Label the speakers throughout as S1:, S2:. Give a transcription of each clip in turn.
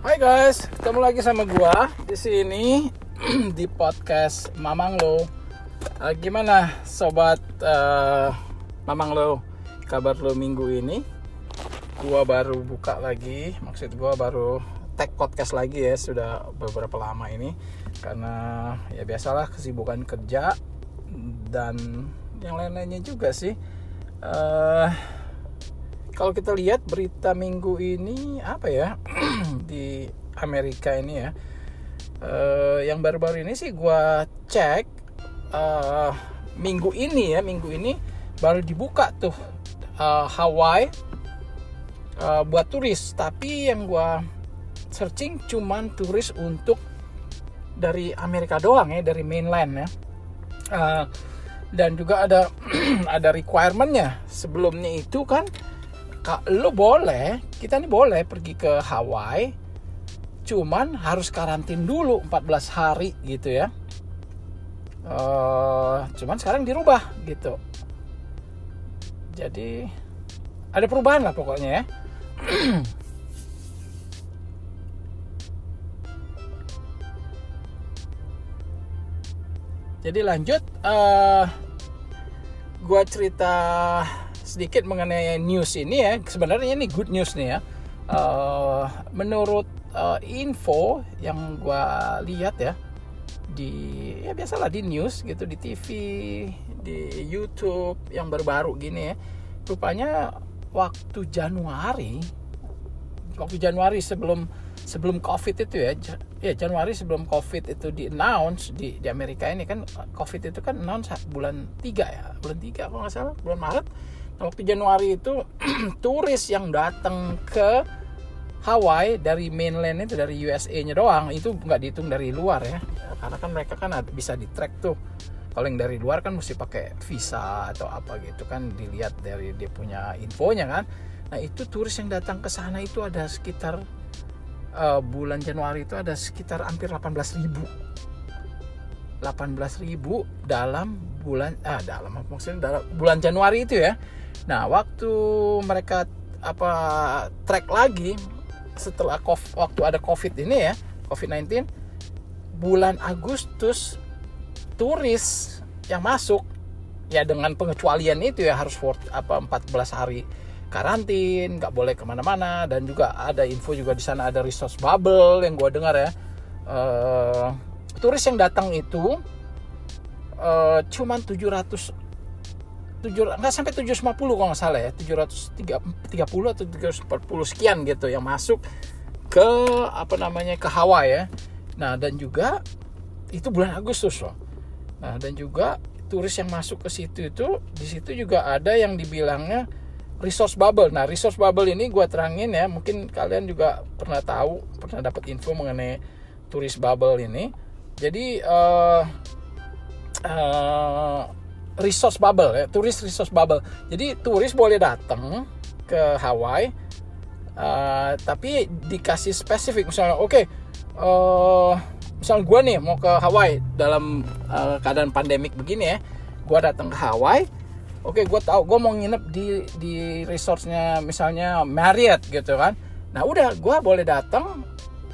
S1: Hai guys, ketemu lagi sama gua di sini di podcast Mamang Lo. Uh, gimana sobat uh, Mamang Lo? Kabar lo minggu ini? Gua baru buka lagi, maksud gua baru tag podcast lagi ya sudah beberapa lama ini karena ya biasalah kesibukan kerja dan yang lain-lainnya juga sih. Uh, kalau kita lihat berita minggu ini apa ya di Amerika ini ya uh, yang baru-baru ini sih gue cek uh, minggu ini ya minggu ini baru dibuka tuh uh, Hawaii uh, buat turis. Tapi yang gue searching cuman turis untuk dari Amerika doang ya dari mainland ya. Uh, dan juga ada ada requirementnya. Sebelumnya itu kan lo boleh kita nih boleh pergi ke Hawaii cuman harus karantin dulu 14 hari gitu ya. Uh, cuman sekarang dirubah gitu. Jadi ada perubahan lah pokoknya ya. Jadi lanjut uh, gua cerita sedikit mengenai news ini ya. Sebenarnya ini good news nih ya. Uh, menurut uh, info yang gue lihat ya di ya biasalah di news gitu di TV di YouTube yang baru-baru gini ya rupanya waktu Januari waktu Januari sebelum sebelum COVID itu ya ya Januari sebelum COVID itu di announce di di Amerika ini kan COVID itu kan announce bulan 3 ya bulan 3 kalau nggak salah bulan Maret waktu Januari itu turis yang datang ke Hawaii dari mainland itu dari USA-nya doang itu nggak dihitung dari luar ya. Karena kan mereka kan bisa di track tuh. Kalau yang dari luar kan mesti pakai visa atau apa gitu kan dilihat dari dia punya infonya kan. Nah itu turis yang datang ke sana itu ada sekitar uh, bulan Januari itu ada sekitar hampir 18 ribu. 18 ribu dalam bulan ah dalam maksudnya dalam bulan Januari itu ya Nah, waktu mereka apa track lagi setelah COVID, waktu ada Covid ini ya, Covid-19 bulan Agustus turis yang masuk ya dengan pengecualian itu ya harus for, apa 14 hari karantin, nggak boleh ke mana-mana dan juga ada info juga di sana ada resource bubble yang gue dengar ya. Uh, turis yang datang itu uh, cuman 700 tujuh nggak sampai 750 kalau nggak salah ya. 730 atau 740 sekian gitu yang masuk ke apa namanya ke Hawaii ya. Nah dan juga itu bulan Agustus loh. Nah dan juga turis yang masuk ke situ itu di situ juga ada yang dibilangnya resource bubble. Nah resource bubble ini gue terangin ya mungkin kalian juga pernah tahu pernah dapat info mengenai turis bubble ini. Jadi uh, uh, resource bubble ya, turis resource bubble. Jadi turis boleh datang ke Hawaii, uh, tapi dikasih spesifik. Misalnya, oke, okay, uh, misal gue nih mau ke Hawaii dalam uh, keadaan pandemik begini ya, gue datang ke Hawaii, oke, okay, gue tahu gue mau nginep di di resortnya misalnya Marriott gitu kan, nah udah gue boleh datang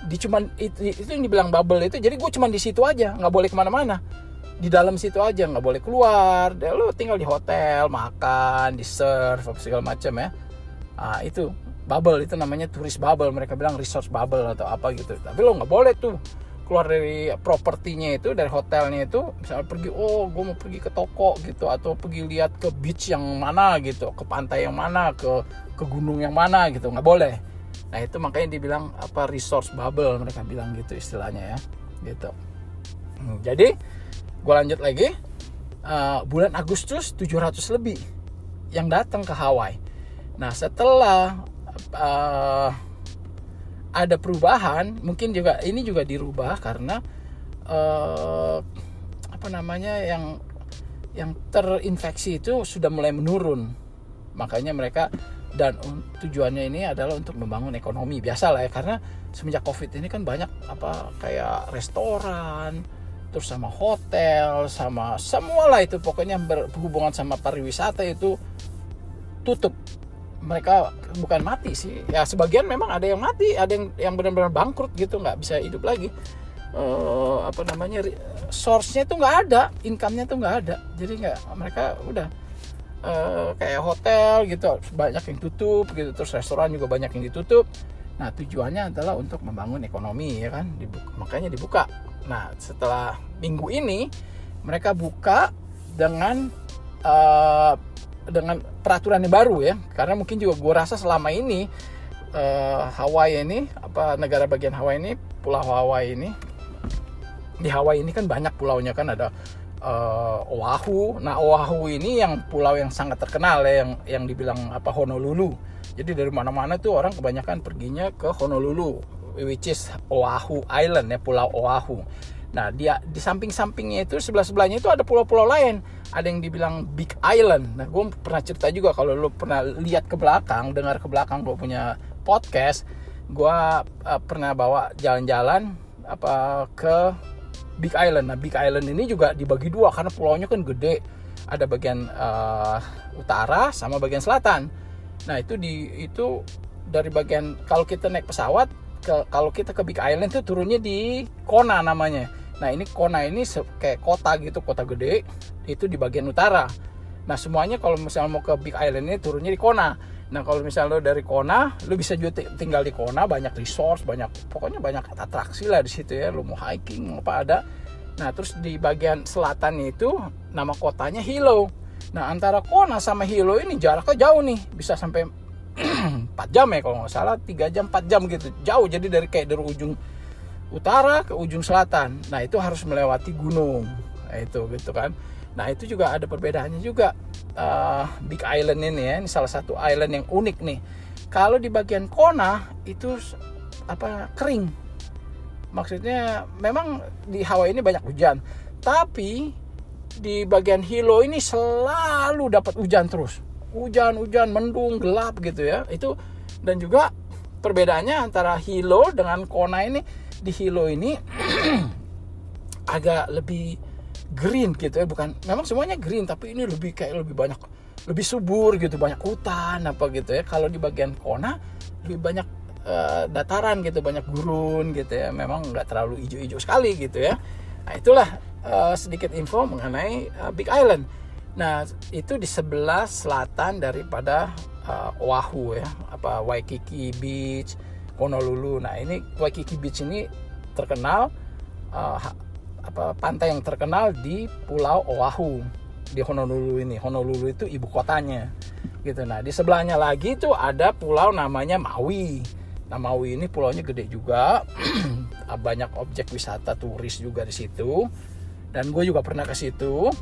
S1: di cuman itu, itu yang dibilang bubble itu jadi gue cuman di situ aja nggak boleh ke mana-mana di dalam situ aja nggak boleh keluar. Deh lu tinggal di hotel makan di serve segala macam ya. Ah itu bubble itu namanya turis bubble. Mereka bilang resort bubble atau apa gitu. Tapi lo nggak boleh tuh keluar dari propertinya itu dari hotelnya itu. Misalnya pergi oh gue mau pergi ke toko gitu atau pergi lihat ke beach yang mana gitu ke pantai yang mana ke ke gunung yang mana gitu. Nggak boleh. Nah itu makanya dibilang apa resource bubble mereka bilang gitu istilahnya ya gitu. Hmm, jadi gue lanjut lagi. Uh, bulan Agustus 700 lebih yang datang ke Hawaii. Nah setelah uh, ada perubahan mungkin juga ini juga dirubah karena uh, apa namanya yang yang terinfeksi itu sudah mulai menurun. Makanya mereka dan tujuannya ini adalah untuk membangun ekonomi. Biasa lah ya karena semenjak covid ini kan banyak apa kayak restoran terus sama hotel sama semua lah itu pokoknya berhubungan sama pariwisata itu tutup. Mereka bukan mati sih. Ya sebagian memang ada yang mati ada yang yang benar-benar bangkrut gitu nggak bisa hidup lagi. Uh, apa namanya source-nya tuh nggak ada income-nya tuh nggak ada. Jadi nggak mereka udah uh, kayak hotel gitu banyak yang tutup gitu terus restoran juga banyak yang ditutup. Nah tujuannya adalah untuk membangun ekonomi ya kan? Dibuka, makanya dibuka nah setelah minggu ini mereka buka dengan uh, dengan peraturan yang baru ya. Karena mungkin juga gue rasa selama ini uh, Hawaii ini apa negara bagian Hawaii ini pulau Hawaii ini di Hawaii ini kan banyak pulaunya kan ada uh, Oahu. Nah Oahu ini yang pulau yang sangat terkenal ya yang yang dibilang apa Honolulu. Jadi dari mana-mana tuh orang kebanyakan perginya ke Honolulu which is Oahu Island ya pulau Oahu Nah, dia di samping-sampingnya itu sebelah-sebelahnya itu ada pulau-pulau lain. Ada yang dibilang Big Island. Nah, gue pernah cerita juga kalau lo pernah lihat ke belakang, dengar ke belakang gue punya podcast, gue uh, pernah bawa jalan-jalan apa ke Big Island. Nah, Big Island ini juga dibagi dua karena pulaunya kan gede. Ada bagian uh, utara sama bagian selatan. Nah, itu di itu dari bagian kalau kita naik pesawat kalau kita ke Big Island itu turunnya di Kona namanya Nah ini Kona ini kayak kota gitu, kota gede, itu di bagian utara. Nah semuanya kalau misalnya mau ke Big Island ini turunnya di Kona. Nah kalau misalnya lo dari Kona, lo bisa juga tinggal di Kona, banyak resource, banyak pokoknya banyak atraksi lah di situ ya. Lo mau hiking, mau apa ada. Nah terus di bagian selatan itu nama kotanya Hilo. Nah antara Kona sama Hilo ini jaraknya jauh nih, bisa sampai 4 jam ya kalau nggak salah, 3 jam, 4 jam gitu. Jauh jadi dari kayak dari ujung utara ke ujung selatan. Nah, itu harus melewati gunung. Nah, itu gitu kan. Nah, itu juga ada perbedaannya juga. Uh, Big Island ini ya, ini salah satu island yang unik nih. Kalau di bagian Kona itu apa kering. Maksudnya memang di Hawaii ini banyak hujan, tapi di bagian Hilo ini selalu dapat hujan terus. Hujan-hujan, mendung, gelap gitu ya. Itu dan juga perbedaannya antara Hilo dengan Kona ini di Hilo ini agak lebih green gitu ya. Bukan memang semuanya green tapi ini lebih kayak lebih banyak lebih subur gitu banyak hutan apa gitu ya. Kalau di bagian Kona lebih banyak uh, dataran gitu banyak gurun gitu ya. Memang nggak terlalu hijau-hijau sekali gitu ya. Nah itulah uh, sedikit info mengenai uh, Big Island nah itu di sebelah selatan daripada uh, Oahu ya apa Waikiki Beach Honolulu. Nah ini Waikiki Beach ini terkenal uh, apa pantai yang terkenal di Pulau Oahu di Honolulu ini. Honolulu itu ibu kotanya gitu. Nah di sebelahnya lagi itu ada pulau namanya Maui. Nah Maui ini pulaunya gede juga, banyak objek wisata turis juga di situ. Dan gue juga pernah ke situ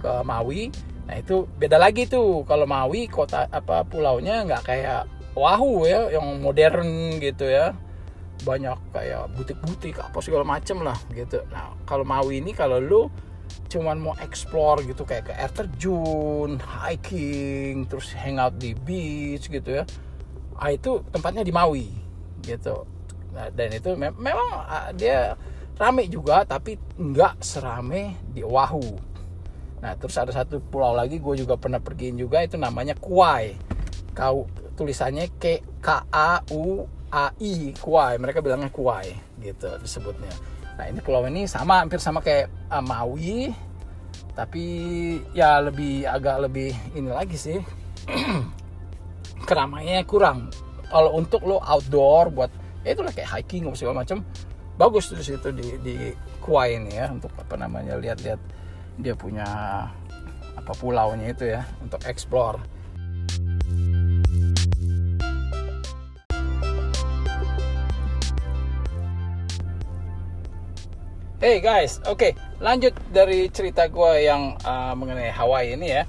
S1: ke Maui. Nah itu beda lagi tuh. Kalau Maui kota apa pulaunya nggak kayak Wahoo ya yang modern gitu ya. Banyak kayak butik-butik apa segala macem lah gitu. Nah kalau mau ini kalau lu cuman mau explore gitu kayak ke air terjun hiking terus hangout di beach gitu ya. Ah itu tempatnya di Maui gitu. Nah, dan itu me memang ah, dia rame juga tapi nggak serame di Oahu nah terus ada satu pulau lagi gue juga pernah pergiin juga itu namanya Kauai kau tulisannya K K A U A I Kuai. Mereka bilangnya Kuai gitu disebutnya. Nah ini pulau ini sama hampir sama kayak uh, Maui tapi ya lebih agak lebih ini lagi sih keramaiannya kurang. Kalau untuk lo outdoor buat ya itulah kayak hiking segala macam bagus terus itu di di Kuai ini ya untuk apa namanya lihat-lihat dia punya apa pulaunya itu ya untuk explore Hey guys, oke okay, lanjut dari cerita gue yang uh, mengenai Hawaii ini ya.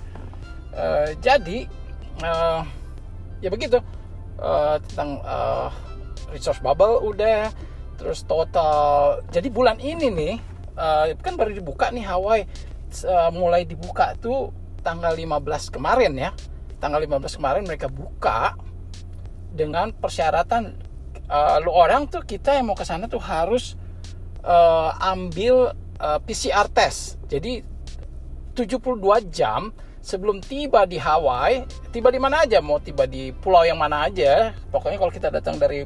S1: Uh, jadi uh, ya begitu uh, tentang uh, resource bubble udah, terus total. Jadi bulan ini nih uh, kan baru dibuka nih Hawaii, uh, mulai dibuka tuh tanggal 15 kemarin ya. Tanggal 15 kemarin mereka buka dengan persyaratan uh, lu orang tuh kita yang mau ke sana tuh harus uh, ambil uh, PCR test. Jadi 72 jam sebelum tiba di Hawaii, tiba di mana aja, mau tiba di pulau yang mana aja, pokoknya kalau kita datang dari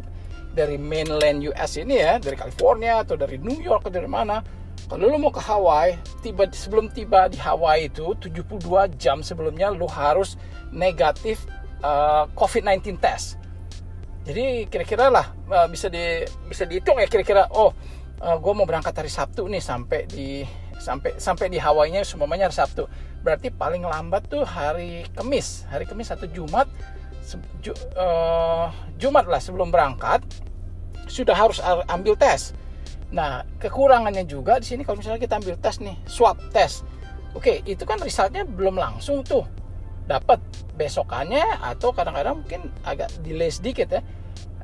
S1: dari mainland US ini ya, dari California atau dari New York atau dari mana, kalau lu mau ke Hawaii, tiba sebelum tiba di Hawaii itu 72 jam sebelumnya lu harus negatif uh, COVID-19 test. Jadi kira-kira lah uh, bisa di bisa dihitung ya kira-kira oh uh, eh, gue mau berangkat hari Sabtu nih sampai di sampai sampai di Hawaii-nya semuanya hari Sabtu. Berarti paling lambat tuh hari Kamis, hari Kamis atau Jumat ju, uh, Jumat lah sebelum berangkat sudah harus ambil tes. Nah, kekurangannya juga di sini kalau misalnya kita ambil tes nih, swab tes. Oke, itu kan resultnya belum langsung tuh dapat besokannya atau kadang-kadang mungkin agak delay sedikit ya.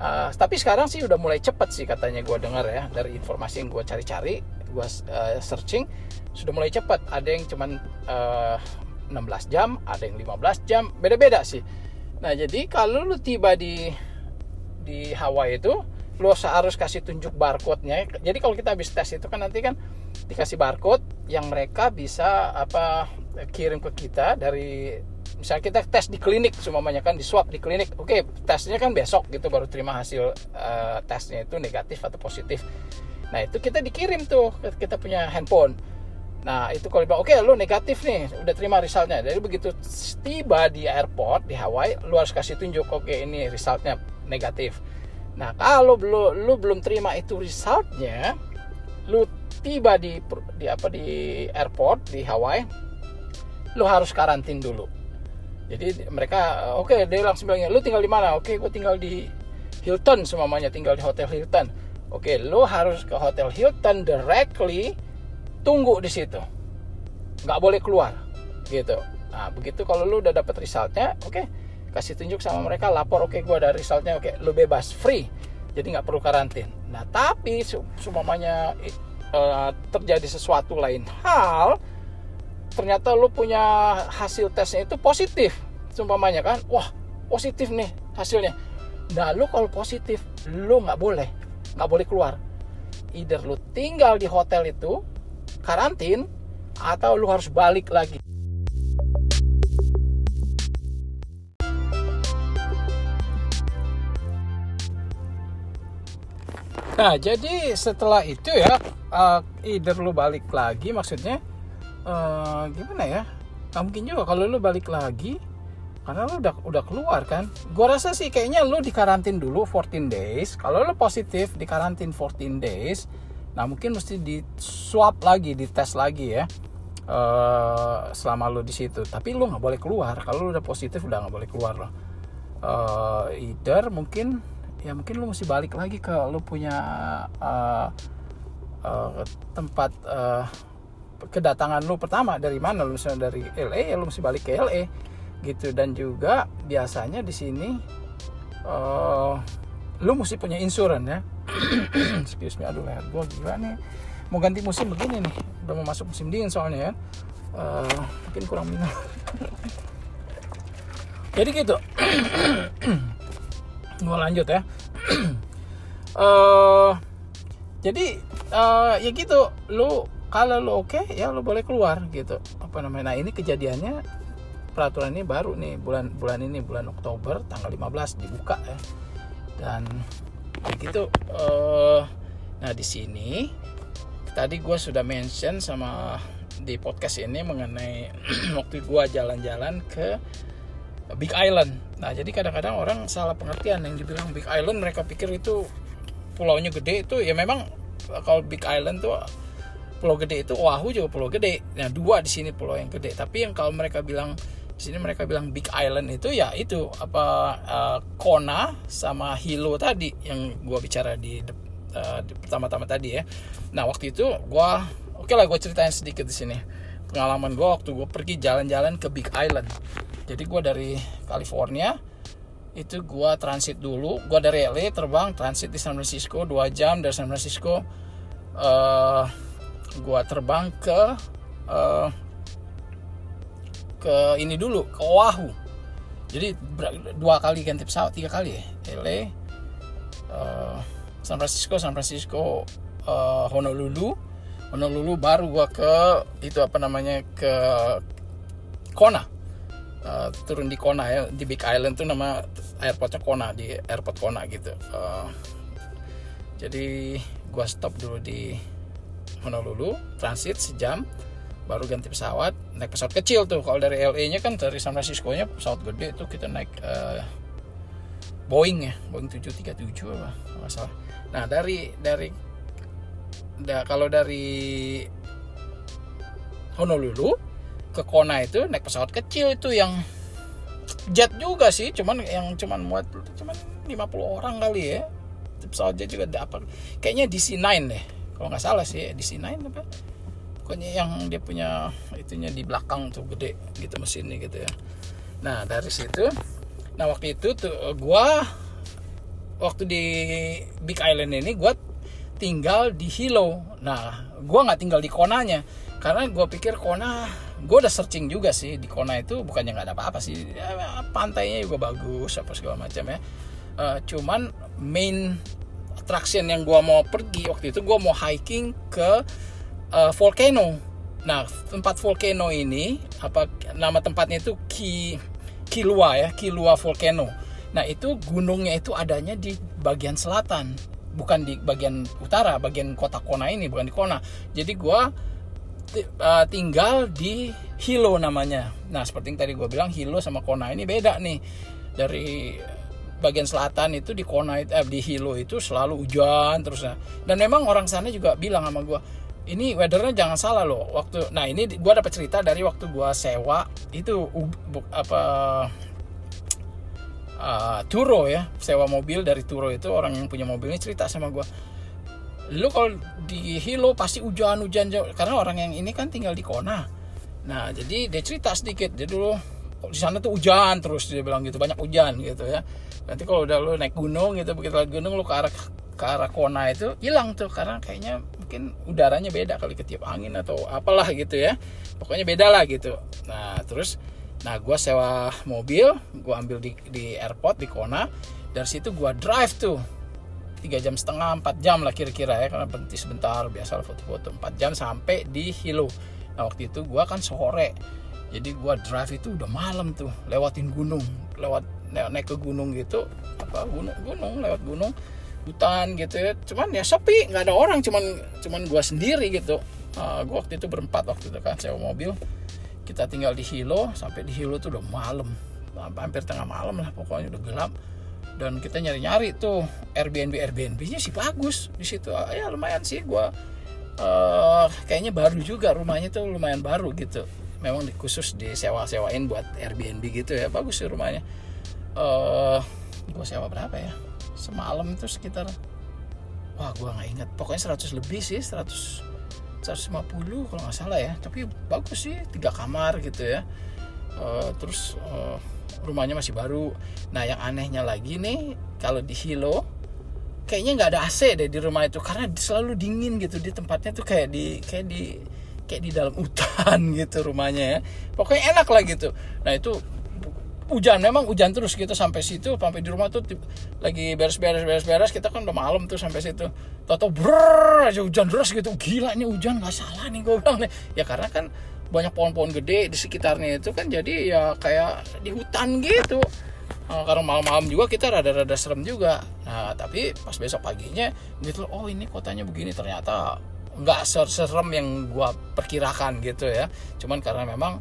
S1: Uh, tapi sekarang sih udah mulai cepet sih katanya gue dengar ya dari informasi yang gue cari-cari gue uh, searching sudah mulai cepat ada yang cuman uh, eh, 16 jam ada yang 15 jam beda-beda sih nah jadi kalau lu tiba di di Hawaii itu lu harus kasih tunjuk barcode-nya jadi kalau kita habis tes itu kan nanti kan dikasih barcode yang mereka bisa apa kirim ke kita dari misalnya kita tes di klinik semuanya kan di swab di klinik oke tesnya kan besok gitu baru terima hasil uh, tesnya itu negatif atau positif Nah itu kita dikirim tuh kita punya handphone. Nah itu kalau bilang oke okay, lu negatif nih udah terima resultnya. Jadi begitu tiba di airport di Hawaii lu harus kasih tunjuk oke okay, ini resultnya negatif. Nah kalau belum lu belum terima itu resultnya, lu tiba di di apa di airport di Hawaii, lu harus karantin dulu. Jadi mereka oke okay, dia langsung bilangnya lu tinggal di mana? Oke okay, gue tinggal di Hilton semuanya tinggal di hotel Hilton Oke, lo harus ke Hotel Hilton directly, tunggu di situ. Nggak boleh keluar, gitu. Nah, begitu kalau lo udah dapet resultnya, oke, kasih tunjuk sama mereka, lapor, oke, gue ada resultnya, oke, lo bebas, free. Jadi nggak perlu karantin. Nah, tapi seumpamanya uh, terjadi sesuatu lain hal, ternyata lo punya hasil tesnya itu positif, seumpamanya kan, wah, positif nih hasilnya. Nah, lo kalau positif, lo nggak boleh nggak boleh keluar either lu tinggal di hotel itu karantin atau lu harus balik lagi Nah, jadi setelah itu ya, uh, either lu balik lagi, maksudnya uh, gimana ya? Nah, mungkin juga kalau lu balik lagi, karena lu udah udah keluar kan. Gua rasa sih kayaknya lu dikarantin dulu 14 days. Kalau lu positif dikarantin 14 days nah mungkin mesti di swab lagi di tes lagi ya uh, selama lu di situ. Tapi lu nggak boleh keluar. Kalau lu udah positif udah nggak boleh keluar loh. Uh, either mungkin ya mungkin lu mesti balik lagi ke lu punya uh, uh, tempat uh, kedatangan lu pertama. Dari mana lu misalnya? Dari LA ya lu mesti balik ke LA gitu. Dan juga biasanya di sini uh, lu mesti punya insurans ya. Excuse me aduh leher gue gila nih? Mau ganti musim begini nih udah mau masuk musim dingin soalnya ya. Uh, mungkin kurang minum. Jadi gitu gue lanjut ya. Uh, jadi uh, ya gitu. Lu kalau lu oke okay, ya lu boleh keluar gitu. Apa namanya? Nah ini kejadiannya peraturan ini baru nih. Bulan bulan ini bulan Oktober tanggal 15 dibuka ya. Dan begitu uh, nah di sini tadi gue sudah mention sama di podcast ini mengenai waktu gue jalan-jalan ke Big Island nah jadi kadang-kadang orang salah pengertian yang dibilang Big Island mereka pikir itu pulaunya gede itu ya memang kalau Big Island tuh pulau gede itu Oahu juga pulau gede. Nah dua di sini pulau yang gede. Tapi yang kalau mereka bilang sini mereka bilang Big Island itu ya itu apa uh, Kona sama Hilo tadi yang gue bicara di, uh, di pertama-tama tadi ya. Nah waktu itu gue oke okay lah gue ceritain sedikit di sini pengalaman gue waktu gue pergi jalan-jalan ke Big Island. Jadi gue dari California itu gue transit dulu. Gue dari LA terbang transit di San Francisco 2 jam dari San Francisco. Uh, gue terbang ke uh, ke ini dulu ke Oahu jadi dua kali ganti pesawat tiga kali ya LA uh, eh, San Francisco San Francisco uh, Honolulu Honolulu baru gua ke itu apa namanya ke Kona uh, turun di Kona ya di Big Island tuh nama airportnya Kona di airport Kona gitu. Uh, jadi gua stop dulu di Honolulu transit sejam baru ganti pesawat naik pesawat kecil tuh. Kalau dari LA nya kan dari San Francisco nya pesawat gede tuh kita naik uh, Boeing ya Boeing 737 apa masalah nah dari dari da, kalau dari Honolulu ke Kona itu naik pesawat kecil itu yang jet juga sih cuman yang cuman muat cuman 50 orang kali ya. Pesawat jet juga dapat. Kayaknya DC-9 deh kalau nggak salah sih DC-9 apa? Pokoknya yang dia punya itunya di belakang tuh gede gitu mesinnya gitu ya. Nah dari situ nah waktu itu tuh gua waktu di Big Island ini gua tinggal di Hilo. Nah gua nggak tinggal di Konanya karena gua pikir Kona gue udah searching juga sih di Kona itu bukannya nggak ada apa-apa sih. Ya, pantainya juga bagus apa segala macam ya. Uh, cuman main attraction yang gue mau pergi waktu itu gue mau hiking ke uh, volcano. Nah tempat volcano ini apa nama tempatnya itu Ki Kilua ya Kilua volcano. Nah itu gunungnya itu adanya di bagian selatan bukan di bagian utara bagian kota Kona ini bukan di Kona. Jadi gue uh, tinggal di Hilo namanya. Nah seperti yang tadi gue bilang Hilo sama Kona ini beda nih. Dari bagian selatan itu di Kona eh, di Hilo itu selalu hujan terus. Dan memang orang sana juga bilang sama gue ini weathernya jangan salah loh waktu nah ini gue dapat cerita dari waktu gue sewa itu apa uh, Turo ya sewa mobil dari Turo itu orang yang punya mobil ini cerita sama gue lu kalau di Hilo pasti hujan-hujan karena orang yang ini kan tinggal di Kona. Nah jadi dia cerita sedikit. Dia dulu di sana tuh hujan? Terus dia bilang gitu banyak hujan gitu ya. Nanti kalau udah lu naik gunung gitu begitu naik gunung lu ke arah ke arah Kona itu hilang tuh. Karena kayaknya mungkin udaranya beda kali ketiup angin atau apalah gitu ya. Pokoknya beda lah gitu. Nah terus nah gue sewa mobil gue ambil di, di airport di Kona. Dari situ gue drive tuh tiga jam setengah empat jam lah kira-kira ya karena berhenti sebentar biasa foto-foto. Empat jam sampai di Hilo. Nah waktu itu gue kan sore. Jadi gua drive itu udah malam tuh lewatin gunung. Lewat naik ke gunung gitu apa gunung gunung lewat gunung hutan gitu. Ya cuman ya sepi nggak ada orang cuman cuman gua sendiri gitu. Uh, gua waktu itu berempat waktu itu kan sewa mobil. Kita tinggal di Hilo sampai di Hilo tuh udah malam. Hampir tengah malam lah pokoknya udah gelap dan kita nyari-nyari tuh Airbnb. Airbnb-nya sih bagus di situ. Ya lumayan sih gua uh, kayaknya baru juga rumahnya tuh lumayan baru gitu. Memang khusus disewa-sewain buat Airbnb gitu ya bagus sih rumahnya. Uh, eh, gue sewa berapa ya? Semalam itu sekitar wah gue nggak ingat. Pokoknya 100 lebih sih 100 150 kalau nggak salah ya. Tapi bagus sih tiga kamar gitu ya. Uh, terus uh, rumahnya masih baru. Nah yang anehnya lagi nih kalau di Hilo kayaknya nggak ada AC deh di rumah itu karena selalu dingin gitu. Di tempatnya tuh kayak di kayak di kayak di dalam hutan gitu rumahnya ya. Pokoknya enak lah gitu. Nah itu hujan memang hujan terus gitu sampai situ sampai di rumah tuh lagi beres-beres beres-beres. Kita kan udah malam tuh sampai situ. Toto brrr aja hujan terus gitu. Gila ini hujan nggak salah nih gue bilang nih. Ya karena kan banyak pohon-pohon gede di sekitarnya itu kan jadi ya kayak di hutan gitu. Nah, karena malam-malam juga kita rada-rada serem juga. Nah tapi pas besok paginya gitu oh ini kotanya begini. Ternyata nggak serem yang gue perkirakan gitu ya. Cuman karena memang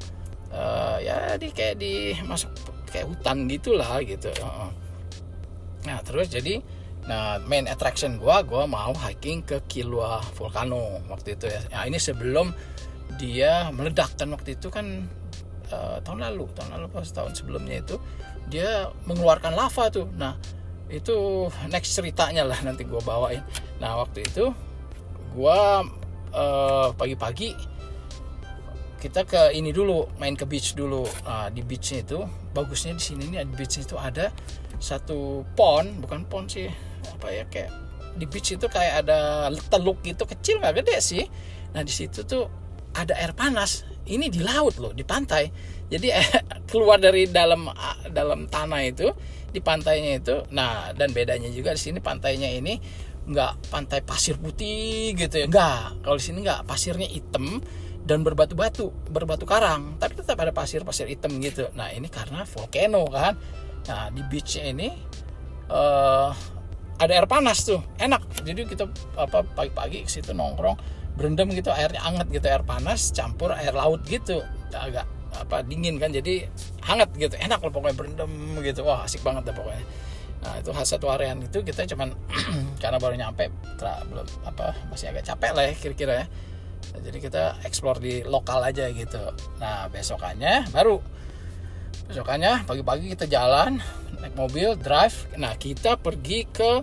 S1: uh, ya di kayak di masuk kayak hutan gitulah gitu nah terus jadi nah main attraction gue gue mau hiking ke Kilua Volcano waktu itu ya. Nah, ini sebelum dia meledak kan waktu itu kan uh, tahun lalu tahun lalu pas tahun sebelumnya itu dia mengeluarkan lava tuh. Nah itu next ceritanya lah nanti gue bawain. Nah waktu itu gua uh, pagi-pagi kita ke ini dulu main ke beach dulu. Nah, di beachnya itu bagusnya di sini nih di beach itu ada satu pond bukan pond sih apa ya kayak di beach itu kayak ada teluk gitu kecil nggak gede sih. Nah di situ tuh ada air panas ini di laut loh di pantai. Jadi keluar dari dalam dalam tanah itu di pantainya itu nah dan bedanya juga di sini pantainya ini nggak pantai pasir putih gitu ya nggak. Kalau di sini nggak pasirnya hitam dan berbatu-batu berbatu karang tapi tetap ada pasir-pasir hitam gitu. Nah ini karena volcano kan. Nah di beachnya ini uh, ada air panas tuh enak. Jadi kita apa pagi-pagi ke situ nongkrong berendam gitu airnya hangat gitu air panas campur air laut gitu. Agak apa dingin kan jadi hangat gitu enak loh pokoknya berendam gitu. Wah asik banget deh pokoknya. Nah itu khas satu harian itu kita cuman karena baru nyampe belum apa masih agak capek lah ya kira-kira ya. Nah, jadi kita explore di lokal aja gitu. Nah besokannya baru. Besokannya pagi-pagi kita jalan naik mobil drive. Nah kita pergi ke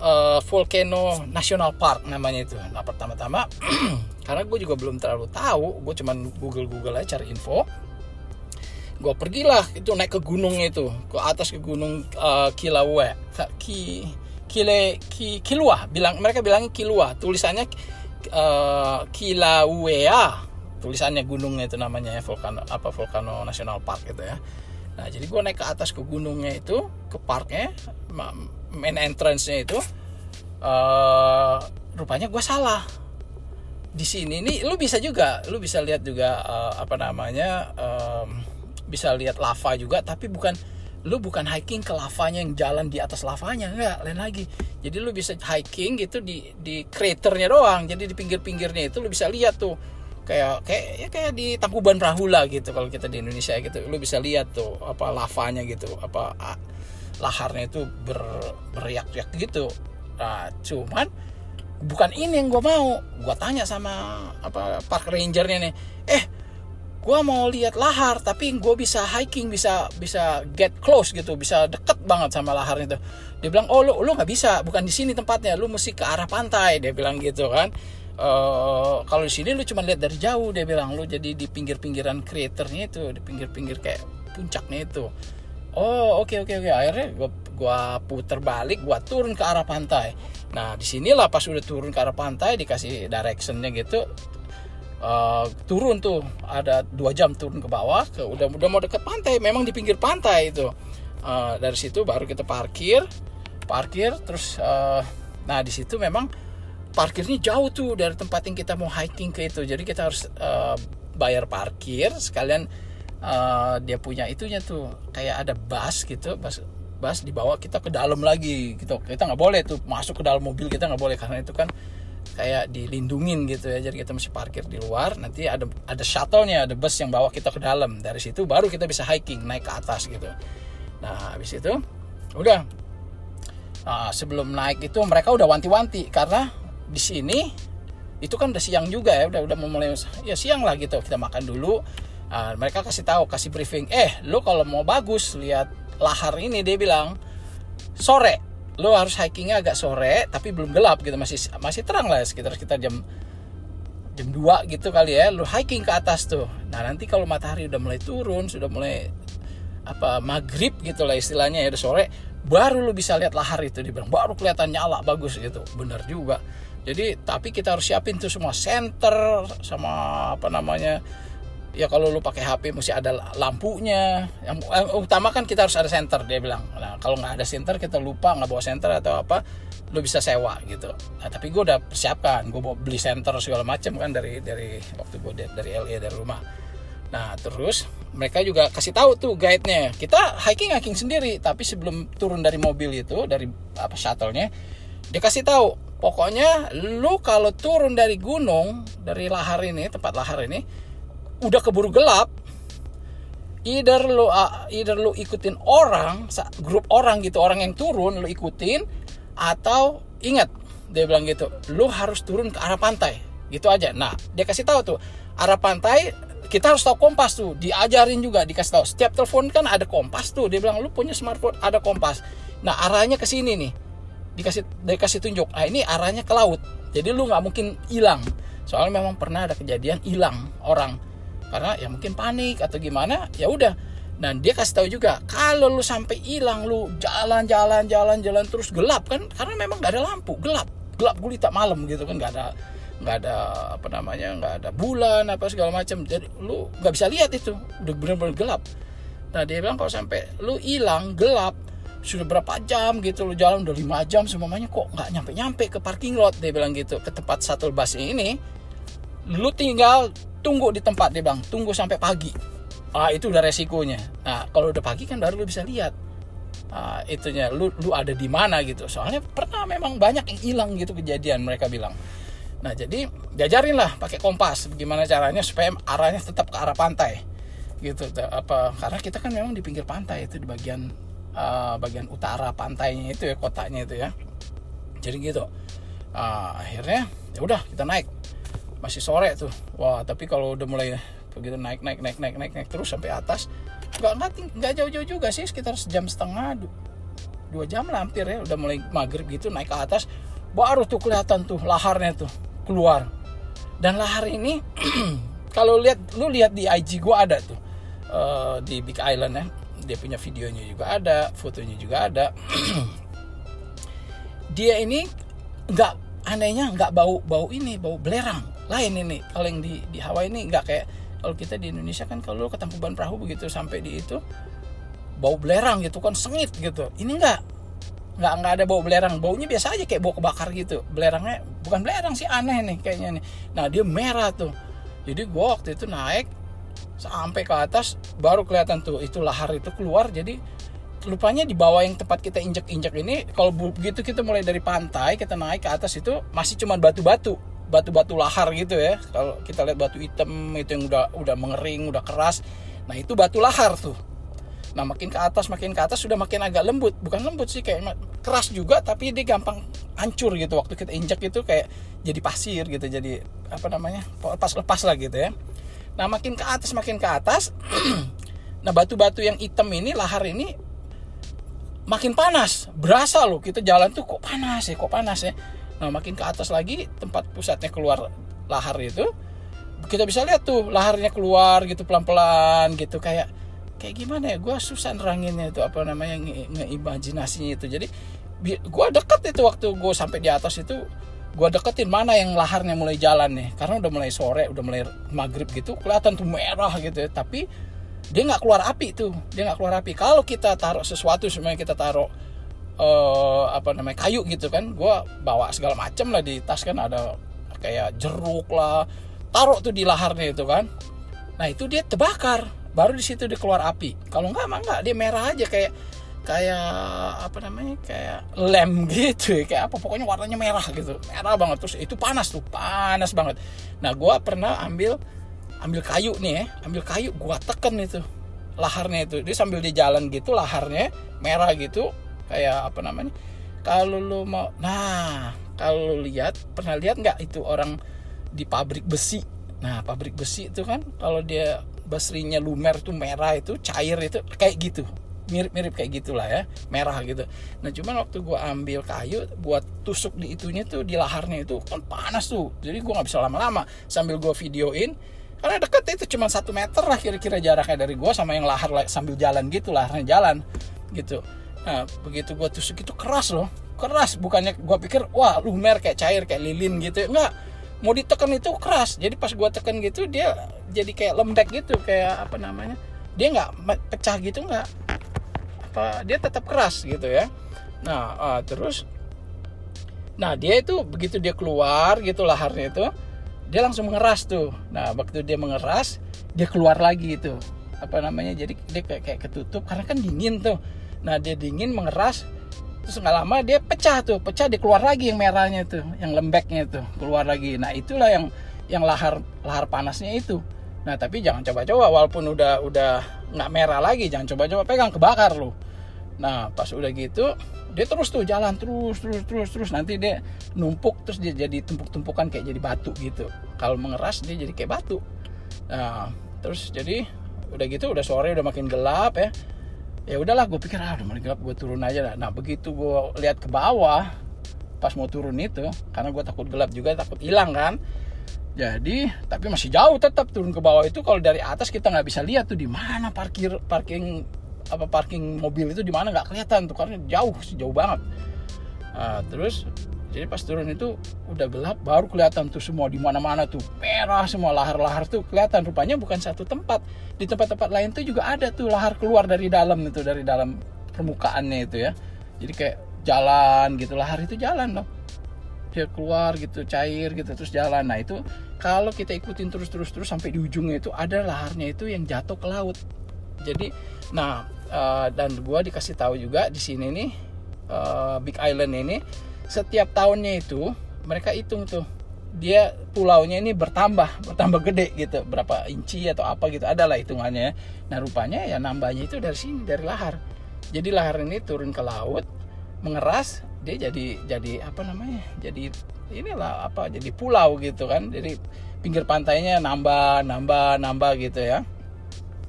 S1: uh, Volcano National Park namanya itu. Nah pertama-tama karena gue juga belum terlalu tahu gue cuman google google aja cari info gue pergilah itu naik ke gunung itu ke atas ke gunung uh, Kilauea. Ki kile ki kilua bilang mereka bilangnya kilua tulisannya uh, Kilauea tulisannya gunungnya itu namanya ya vulkan apa vulkano national park gitu ya. Nah jadi gue naik ke atas ke gunungnya itu ke parknya main entrance-nya itu uh, rupanya gue salah. Di sini nih lu bisa juga lu bisa lihat juga uh, apa namanya um, bisa lihat lava juga tapi bukan lu bukan hiking ke lavanya yang jalan di atas lavanya enggak lain lagi. Jadi lu bisa hiking gitu di di kraternya doang jadi di pinggir-pinggirnya itu lu bisa lihat tuh. Kayak kayak ya kayak di Tangkuban Perahu gitu kalau kita di Indonesia gitu lu bisa lihat tuh apa lavanya gitu apa laharnya itu ber, beriak-riak gitu. Nah cuman bukan ini yang gue mau. Gue tanya sama apa park rangernya nih eh gue mau lihat lahar tapi gue bisa hiking bisa bisa get close gitu bisa deket banget sama lahar itu. Dia bilang oh lu lu nggak bisa bukan di sini tempatnya lu mesti ke arah pantai. Dia bilang gitu kan. Uh, kalau di sini lu cuma lihat dari jauh dia bilang. Lu jadi di pinggir-pinggiran kreatornya itu di pinggir-pinggir kayak puncaknya itu oh oke okay, oke okay, oke. Okay. akhirnya gue gua puter balik gua turun ke arah pantai. Nah di sinilah pas udah turun ke arah pantai dikasih directionnya gitu uh, turun tuh. Ada dua jam turun ke bawah ke udah udah mau deket pantai memang di pinggir pantai itu. Uh, dari situ baru kita parkir parkir terus uh, nah di situ memang parkirnya jauh tuh dari tempat yang kita mau hiking ke itu. Jadi kita harus uh, bayar parkir sekalian uh, dia punya itunya tuh kayak ada bus gitu bus bus dibawa kita ke dalam lagi gitu. Kita nggak boleh tuh masuk ke dalam mobil kita nggak boleh. Karena itu kan kayak dilindungin gitu ya. Jadi kita mesti parkir di luar nanti ada ada shuttle-nya ada bus yang bawa kita ke dalam. Dari situ baru kita bisa hiking naik ke atas gitu. Nah habis itu udah. Nah, sebelum naik itu mereka udah wanti-wanti. Karena di sini itu kan udah siang juga ya udah udah mau mulai ya siang lah gitu. Kita makan dulu nah, mereka kasih tahu kasih briefing eh lo kalau mau bagus lihat lahar ini dia bilang sore lo harus hikingnya agak sore tapi belum gelap gitu. Masih masih terang lah sekitar sekitar jam jam 2 gitu kali ya lo hiking ke atas tuh. Nah nanti kalau matahari udah mulai turun sudah mulai apa maghrib gitu lah istilahnya ya udah sore baru lo bisa lihat lahar itu. Dibilang baru kelihatan nyala bagus gitu. Benar juga. Jadi tapi kita harus siapin tuh semua center sama apa namanya ya kalau lu pakai HP mesti ada lampunya. Yang eh, utama kan kita harus ada center dia bilang. Nah kalau nggak ada center kita lupa nggak bawa center atau apa lu bisa sewa gitu. Nah, tapi gue udah persiapkan. Gue bawa beli center segala macam kan dari dari waktu gue dari LA dari rumah. Nah terus mereka juga kasih tahu tuh guide-nya. Kita hiking hiking sendiri tapi sebelum turun dari mobil itu dari apa shuttle-nya dia kasih tahu pokoknya lu kalau turun dari gunung dari lahar ini tempat lahar ini udah keburu gelap either lo uh, either lo ikutin orang grup orang gitu orang yang turun lo ikutin atau ingat dia bilang gitu lo harus turun ke arah pantai gitu aja. Nah dia kasih tahu tuh arah pantai kita harus tahu kompas tuh diajarin juga dikasih tahu. Setiap telepon kan ada kompas tuh dia bilang lu punya smartphone ada kompas. Nah arahnya ke sini nih dikasih dikasih tunjuk nah ini arahnya ke laut jadi lu nggak mungkin hilang. Soalnya memang pernah ada kejadian hilang orang karena ya mungkin panik atau gimana ya udah. Dan dia kasih tahu juga kalau lu sampai hilang lu jalan-jalan jalan-jalan terus gelap kan? Karena memang gak ada lampu gelap. Gelap gulita malam gitu kan gak ada nggak ada apa namanya nggak ada bulan apa segala macam. Jadi lu nggak bisa lihat itu udah benar-benar gelap. Nah dia bilang kalau sampai lu hilang gelap sudah berapa jam gitu lu jalan udah lima jam semuanya kok nggak nyampe nyampe ke parking lot? Dia bilang gitu ke tempat satu bus ini lu tinggal tunggu di tempat dia bang tunggu sampai pagi. Ah itu udah resikonya. Nah kalau udah pagi kan baru lu bisa lihat ah, itunya lu lu ada di mana gitu. Soalnya pernah memang banyak yang hilang gitu kejadian mereka bilang. Nah jadi diajarin lah pakai kompas gimana caranya supaya arahnya tetap ke arah pantai gitu. Apa karena kita kan memang di pinggir pantai itu di bagian uh, bagian utara pantainya itu ya kotanya itu ya. Jadi gitu. Uh, akhirnya ya udah kita naik masih sore tuh. Wah tapi kalau udah mulai begitu naik naik naik naik naik naik terus sampai atas nggak nggak nggak jauh-jauh juga sih sekitar sejam setengah dua jam lah hampir ya udah mulai maghrib gitu naik ke atas baru tuh kelihatan tuh laharnya tuh keluar. Dan lahar ini kalau lihat lu lihat di IG gua ada tuh uh, di Big Island ya dia punya videonya juga ada fotonya juga ada. Dia ini nggak anehnya nggak bau bau ini bau belerang lain ini. Kalau yang di di Hawaii ini nggak kayak kalau kita di Indonesia kan kalau ke Tangkuban Perahu begitu sampai di itu bau belerang gitu kan sengit gitu. Ini nggak nggak nggak ada bau belerang. Baunya biasa aja kayak bau kebakar gitu. Belerangnya bukan belerang sih aneh nih kayaknya nih. Nah dia merah tuh. Jadi gua waktu itu naik sampai ke atas baru kelihatan tuh itu lahar itu keluar. Jadi lupanya di bawah yang tempat kita injek-injek ini kalau begitu kita mulai dari pantai kita naik ke atas itu masih cuma batu-batu batu-batu lahar gitu ya. Kalau kita lihat batu hitam itu yang udah udah mengering udah keras. Nah itu batu lahar tuh. Nah makin ke atas makin ke atas sudah makin agak lembut. Bukan lembut sih kayak keras juga tapi dia gampang hancur gitu. Waktu kita injak itu kayak jadi pasir gitu jadi apa namanya lepas lepas lah gitu ya. Nah makin ke atas makin ke atas nah batu-batu yang hitam ini lahar ini makin panas. Berasa loh kita jalan tuh kok panas ya kok panas ya Nah makin ke atas lagi tempat pusatnya keluar lahar itu kita bisa lihat tuh laharnya keluar gitu pelan-pelan gitu kayak kayak gimana ya gue susah neranginnya itu apa namanya ngeimajinasinya itu. Jadi gue deket itu waktu gue sampai di atas itu gue deketin mana yang laharnya mulai jalan nih. Karena udah mulai sore udah mulai maghrib gitu kelihatan tuh merah gitu ya. Tapi dia nggak keluar api tuh dia nggak keluar api. Kalau kita taruh sesuatu semuanya kita taruh uh, apa namanya kayu gitu kan gue bawa segala macam lah di tas kan ada kayak jeruk lah taruh tuh di laharnya itu kan. Nah itu dia terbakar baru di situ dia keluar api. Kalau enggak mah enggak dia merah aja kayak kayak apa namanya kayak lem gitu ya. kayak apa pokoknya warnanya merah gitu. Merah banget terus itu panas tuh panas banget. Nah gue pernah ambil ambil kayu nih ya ambil kayu gue teken itu laharnya itu. Dia sambil di jalan gitu laharnya merah gitu kayak apa namanya kalau lo mau nah kalau lihat pernah lihat nggak itu orang di pabrik besi? Nah pabrik besi itu kan kalau dia basrinya lumer tuh merah itu cair itu kayak gitu. Mirip-mirip kayak gitulah ya merah gitu. Nah cuman waktu gue ambil kayu buat tusuk di itunya tuh di laharnya itu kan panas tuh. Jadi gue nggak bisa lama-lama. Sambil gue videoin karena deket itu cuma satu meter lah kira-kira jaraknya dari gue sama yang lahar sambil jalan gitu laharnya jalan gitu Nah, begitu gue tusuk itu keras loh. Keras, bukannya gue pikir, wah lumer kayak cair, kayak lilin gitu. Enggak, mau ditekan itu keras. Jadi pas gue tekan gitu, dia jadi kayak lembek gitu, kayak apa namanya. Dia nggak pecah gitu, nggak. Apa, dia tetap keras gitu ya. Nah, uh, terus, nah dia itu begitu dia keluar gitu laharnya itu, dia langsung mengeras tuh. Nah, waktu dia mengeras, dia keluar lagi itu apa namanya jadi dia kayak, kayak ketutup karena kan dingin tuh nah dia dingin mengeras terus nggak lama dia pecah tuh pecah dia keluar lagi yang merahnya tuh yang lembeknya itu keluar lagi. Nah itulah yang yang lahar lahar panasnya itu. Nah tapi jangan coba-coba walaupun udah udah nggak merah lagi jangan coba-coba pegang kebakar loh nah pas udah gitu dia terus tuh jalan terus terus terus terus. Nanti dia numpuk terus dia jadi tumpuk-tumpukan kayak jadi batu gitu. Kalau mengeras dia jadi kayak batu. Nah terus jadi udah gitu udah sore udah makin gelap ya ya udahlah gue pikir ah udah gelap gue turun aja lah nah begitu gue lihat ke bawah pas mau turun itu karena gue takut gelap juga takut hilang kan? Jadi tapi masih jauh tetap turun ke bawah itu kalau dari atas kita nggak bisa lihat tuh di mana parkir parking apa parking mobil itu di mana nggak kelihatan tuh karena jauh jauh banget. Nah, terus jadi pas turun itu udah gelap baru kelihatan tuh semua di mana-mana tuh. Merah semua lahar-lahar tuh kelihatan. Rupanya bukan satu tempat. Di tempat-tempat lain tuh juga ada tuh lahar keluar dari dalam itu dari dalam permukaannya itu ya. Jadi kayak jalan gitu lahar itu jalan loh. Dia keluar gitu cair gitu terus jalan. Nah itu kalau kita ikutin terus terus sampai di ujungnya itu ada laharnya itu yang jatuh ke laut. Jadi nah uh, dan gua dikasih tahu juga di sini nih uh, Big Island ini setiap tahunnya itu mereka hitung tuh dia pulaunya ini bertambah bertambah gede gitu berapa inci atau apa gitu adalah hitungannya nah rupanya ya nambahnya itu dari sini dari lahar. Jadi lahar ini turun ke laut mengeras dia jadi jadi apa namanya jadi inilah apa jadi pulau gitu kan. Jadi pinggir pantainya nambah nambah nambah gitu ya.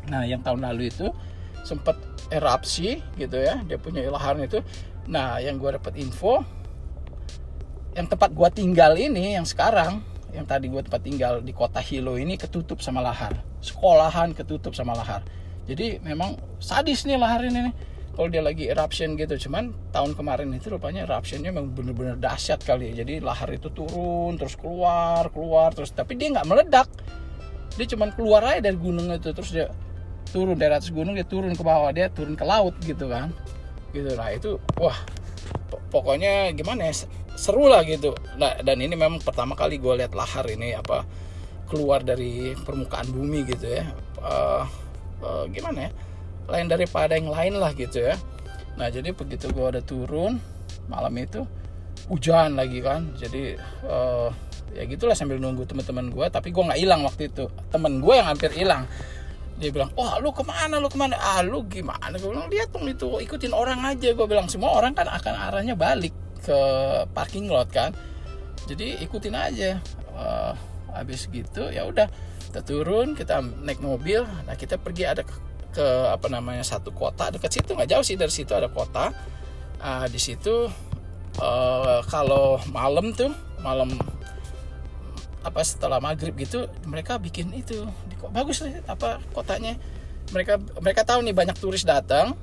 S1: Nah yang tahun lalu itu sempat erupsi gitu ya dia punya laharnya itu. Nah yang gue dapat info yang tempat gue tinggal ini yang sekarang yang tadi gue tempat tinggal di kota Hilo ini ketutup sama lahar. Sekolahan ketutup sama lahar. Jadi memang sadis nih lahar ini nih kalau dia lagi eruption gitu. Cuman tahun kemarin itu rupanya eruptionnya memang bener-bener dahsyat kali ya. Jadi lahar itu turun terus keluar keluar terus. Tapi dia nggak meledak. Dia cuman keluar aja dari gunung itu terus dia turun dari atas gunung dia turun ke bawah dia turun ke laut gitu kan. Gitu. Lah itu wah pokoknya gimana ya seru lah gitu. Nah, dan ini memang pertama kali gue lihat lahar ini apa keluar dari permukaan bumi gitu ya. Uh, uh, gimana ya? Lain daripada yang lain lah gitu ya. Nah jadi begitu gue udah turun malam itu hujan lagi kan. Jadi uh, ya gitulah sambil nunggu teman-teman gue tapi gue nggak hilang waktu itu. Temen gue yang hampir hilang. Dia bilang wah lu ke mana lu ke mana? Ah lu gimana? Gue bilang lihat dong itu ikutin orang aja. Gue bilang semua orang kan akan arahnya balik ke parking lot kan. Jadi ikutin aja. Uh, habis gitu ya udah kita turun kita naik mobil. Nah kita pergi ada ke apa namanya satu kota dekat situ. Nggak jauh sih dari situ ada kota. Uh, di situ uh, kalau malam tuh malam apa setelah maghrib gitu mereka bikin itu. Bagus apa kotanya. Mereka mereka tahu nih banyak turis datang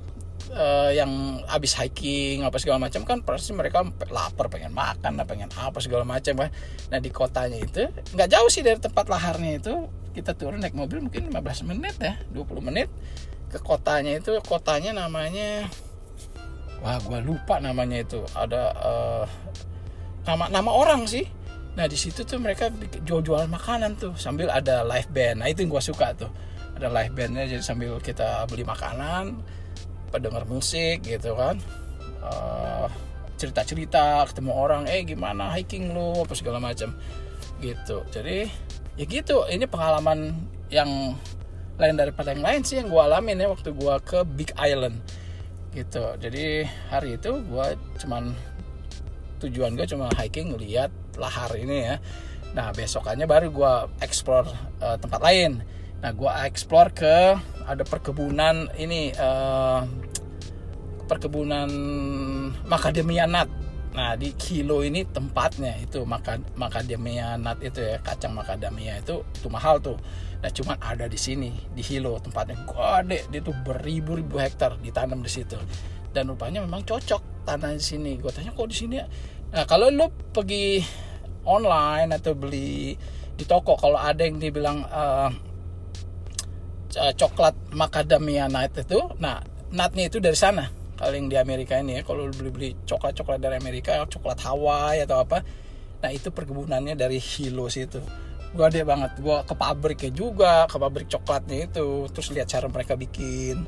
S1: uh, yang habis hiking apa segala macam kan pasti mereka lapar pengen makan pengen apa segala macam kan. Nah di kotanya itu nggak jauh sih dari tempat laharnya itu kita turun naik mobil mungkin 15 menit ya 20 menit ke kotanya itu. Kotanya namanya wah gue lupa namanya itu. Ada uh, nama nama orang sih. Nah di situ tuh mereka jual-jual makanan tuh sambil ada live band. Nah itu yang gue suka tuh. Ada live bandnya jadi sambil kita beli makanan pendengar musik gitu kan. Uh, cerita-cerita ketemu orang eh gimana hiking lu? apa segala macam gitu. Jadi ya gitu. Ini pengalaman yang lain daripada yang lain sih yang gue alamin ya waktu gue ke Big Island gitu. Jadi hari itu gue cuman tujuan gue cuma hiking lihat lahar ini ya. Nah besokannya baru gue explore uh, tempat lain. Nah gue explore ke ada perkebunan ini uh, perkebunan macadamia nut Nah di kilo ini tempatnya itu macadamia nut itu ya kacang macadamia itu itu mahal tuh. Nah cuman ada di sini di Hilo tempatnya gede dia tuh beribu-ribu hektar ditanam di situ. Dan rupanya memang cocok tanah di sini. Gue tanya kok di sini ya. Nah kalau lu pergi online atau beli di toko kalau ada yang dibilang uh, coklat macadamia nut itu, nah nutnya itu dari sana yang di Amerika ini ya kalau beli beli coklat coklat dari Amerika coklat Hawaii atau apa nah itu perkebunannya dari Hilo situ gue ada banget. Gue ke pabriknya juga ke pabrik coklatnya itu. Terus lihat cara mereka bikin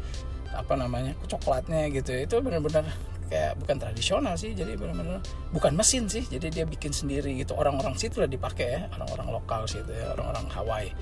S1: apa namanya coklatnya gitu. Itu benar-benar kayak bukan tradisional sih jadi benar-benar bukan mesin sih. Jadi dia bikin sendiri gitu. Orang-orang situ lah dipakai ya orang-orang lokal situ ya orang-orang Hawaii